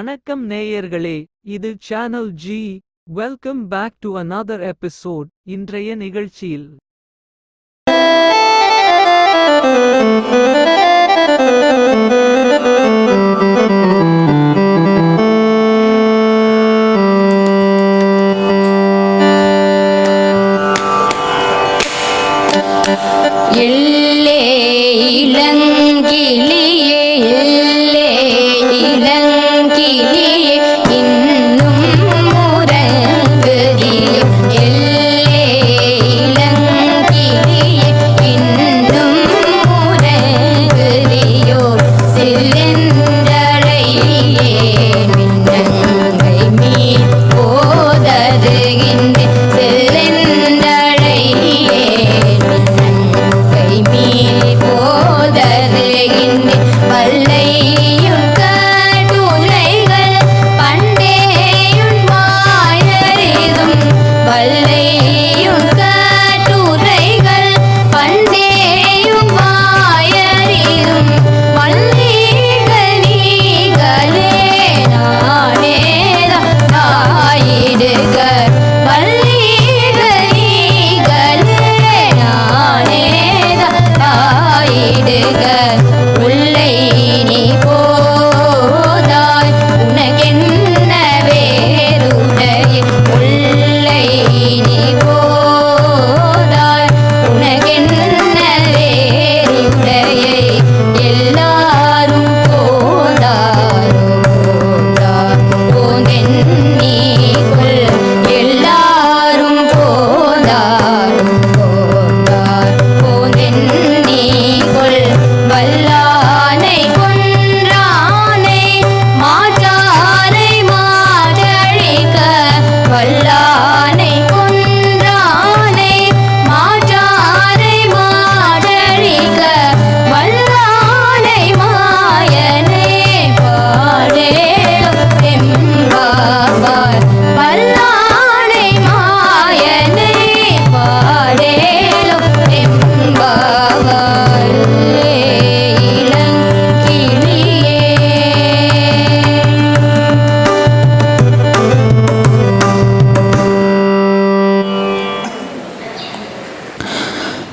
வணக்கம் நேயர்களே இது channel G welcome back to another episode இன்றைய நிகழ்ச்சியில். எல்லே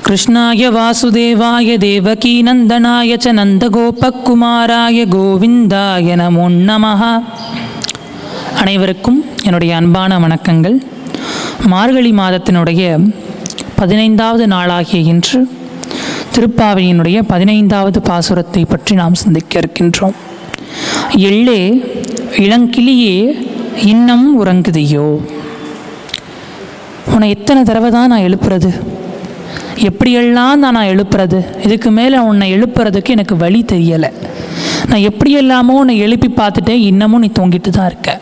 कृष्णाय वासुदेवाय देवकीनन्दनाय च நந்தகோபக்குமாராய கோவிந்தாய நமோ நமः அனைவருக்கும் என்னுடைய அன்பான வணக்கங்கள் மார்கழி மாதத்தினுடைய பதினைந்தாவது நாளாகிய இன்று திருப்பாவையினுடைய பதினைந்தாவது பாசுரத்தை பற்றி நாம் சிந்திக்க இருக்கின்றோம் எள்ளே இளங்கிளியே இன்னம் உறங்குதியோ உன்னை எத்தனை தடவை தான் நான் எழுப்புறது எப்படியெல்லாம் தான் நான் எழுப்புறது? இதுக்கு மேலே உன்னை எழுப்புறதுக்கு எனக்கு வழி தெரியலை. நான் எப்படியெல்லாமோ உன்னை எழுப்பி பார்த்துட்டேன் இன்னமும் நீ தூங்கிட்டு தான் இருக்க.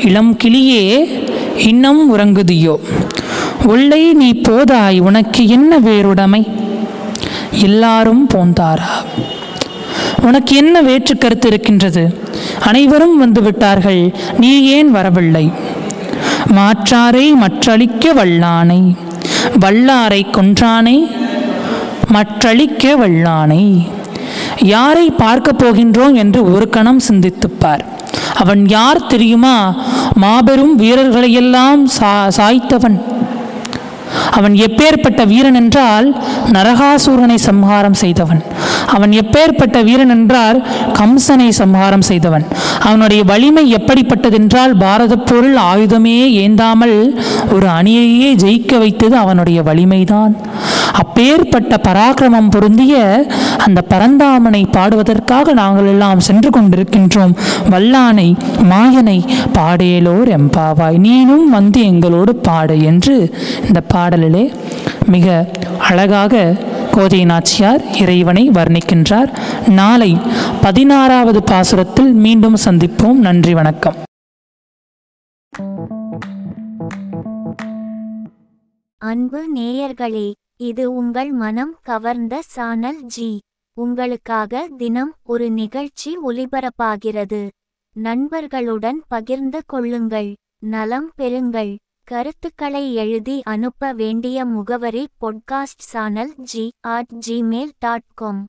இளம் கிளியே இன்னும் உறங்குதியோ? உள்ளே நீ போதாய் உனக்கு என்ன வேறுடைமை? எல்லாரும் போந்தாரா? உனக்கு என்ன வேற்று கருத்து இருக்கின்றது? அனைவரும் வந்து விட்டார்கள் நீ ஏன் வரவில்லை? மாற்றாரை மற்றளிக்க வல்லானை. வல்லாரை கொன்றானை மற்றளிக்க வல்லானை. யாரை பார்க்க போகின்றோம் என்று ஒரு கணம் சிந்தித்துப்பார். அவன் யார் தெரியுமா? மாபெரும் வீரர்களையெல்லாம் சா சாய்த்தவன். அவன் எப்பேற்பட்ட வீரன் என்றால் நரகாசூரனை சம்ஹாரம் செய்தவன். அவன் எப்பேற்பட்ட வீரன் என்றால் கம்சனை சம்ஹாரம் செய்தவன். அவனுடைய வலிமை எப்படிப்பட்டதென்றால் பாரத பொருள் ஆயுதமே ஏந்தாமல் ஒரு அணியையே ஜெயிக்க வைத்தது அவனுடைய வலிமைதான். அப்பேற்பட்ட பராக்கிரமம் பொருந்திய அந்த பரந்தாமனை பாடுவதற்காக நாங்கள் எல்லாம் சென்று கொண்டிருக்கின்றோம். வல்லானை மாயனை பாடேலோர் எம்பாவாய் நீனும் வந்து எங்களோடு பாடு என்று இந்த பாடலிலே மிக அழகாக கோதை நாச்சியார் இறைவனை வர்ணிக்கின்றார். நாளை பதினாறாவது பாசுரத்தில் மீண்டும் சந்திப்போம். நன்றி வணக்கம். அன்பு நேயர்களே இது உங்கள் மனம் கவர்ந்த சானல் ஜி. உங்களுக்காக தினம் ஒரு நிகழ்ச்சி ஒலிபரப்பாகிறது நண்பர்களுடன் பகிர்ந்து கொள்ளுங்கள். நலம் பெறுங்கள். கருத்துக்களை எழுதி அனுப்ப வேண்டிய முகவரி podcast channel G at Gmail dot com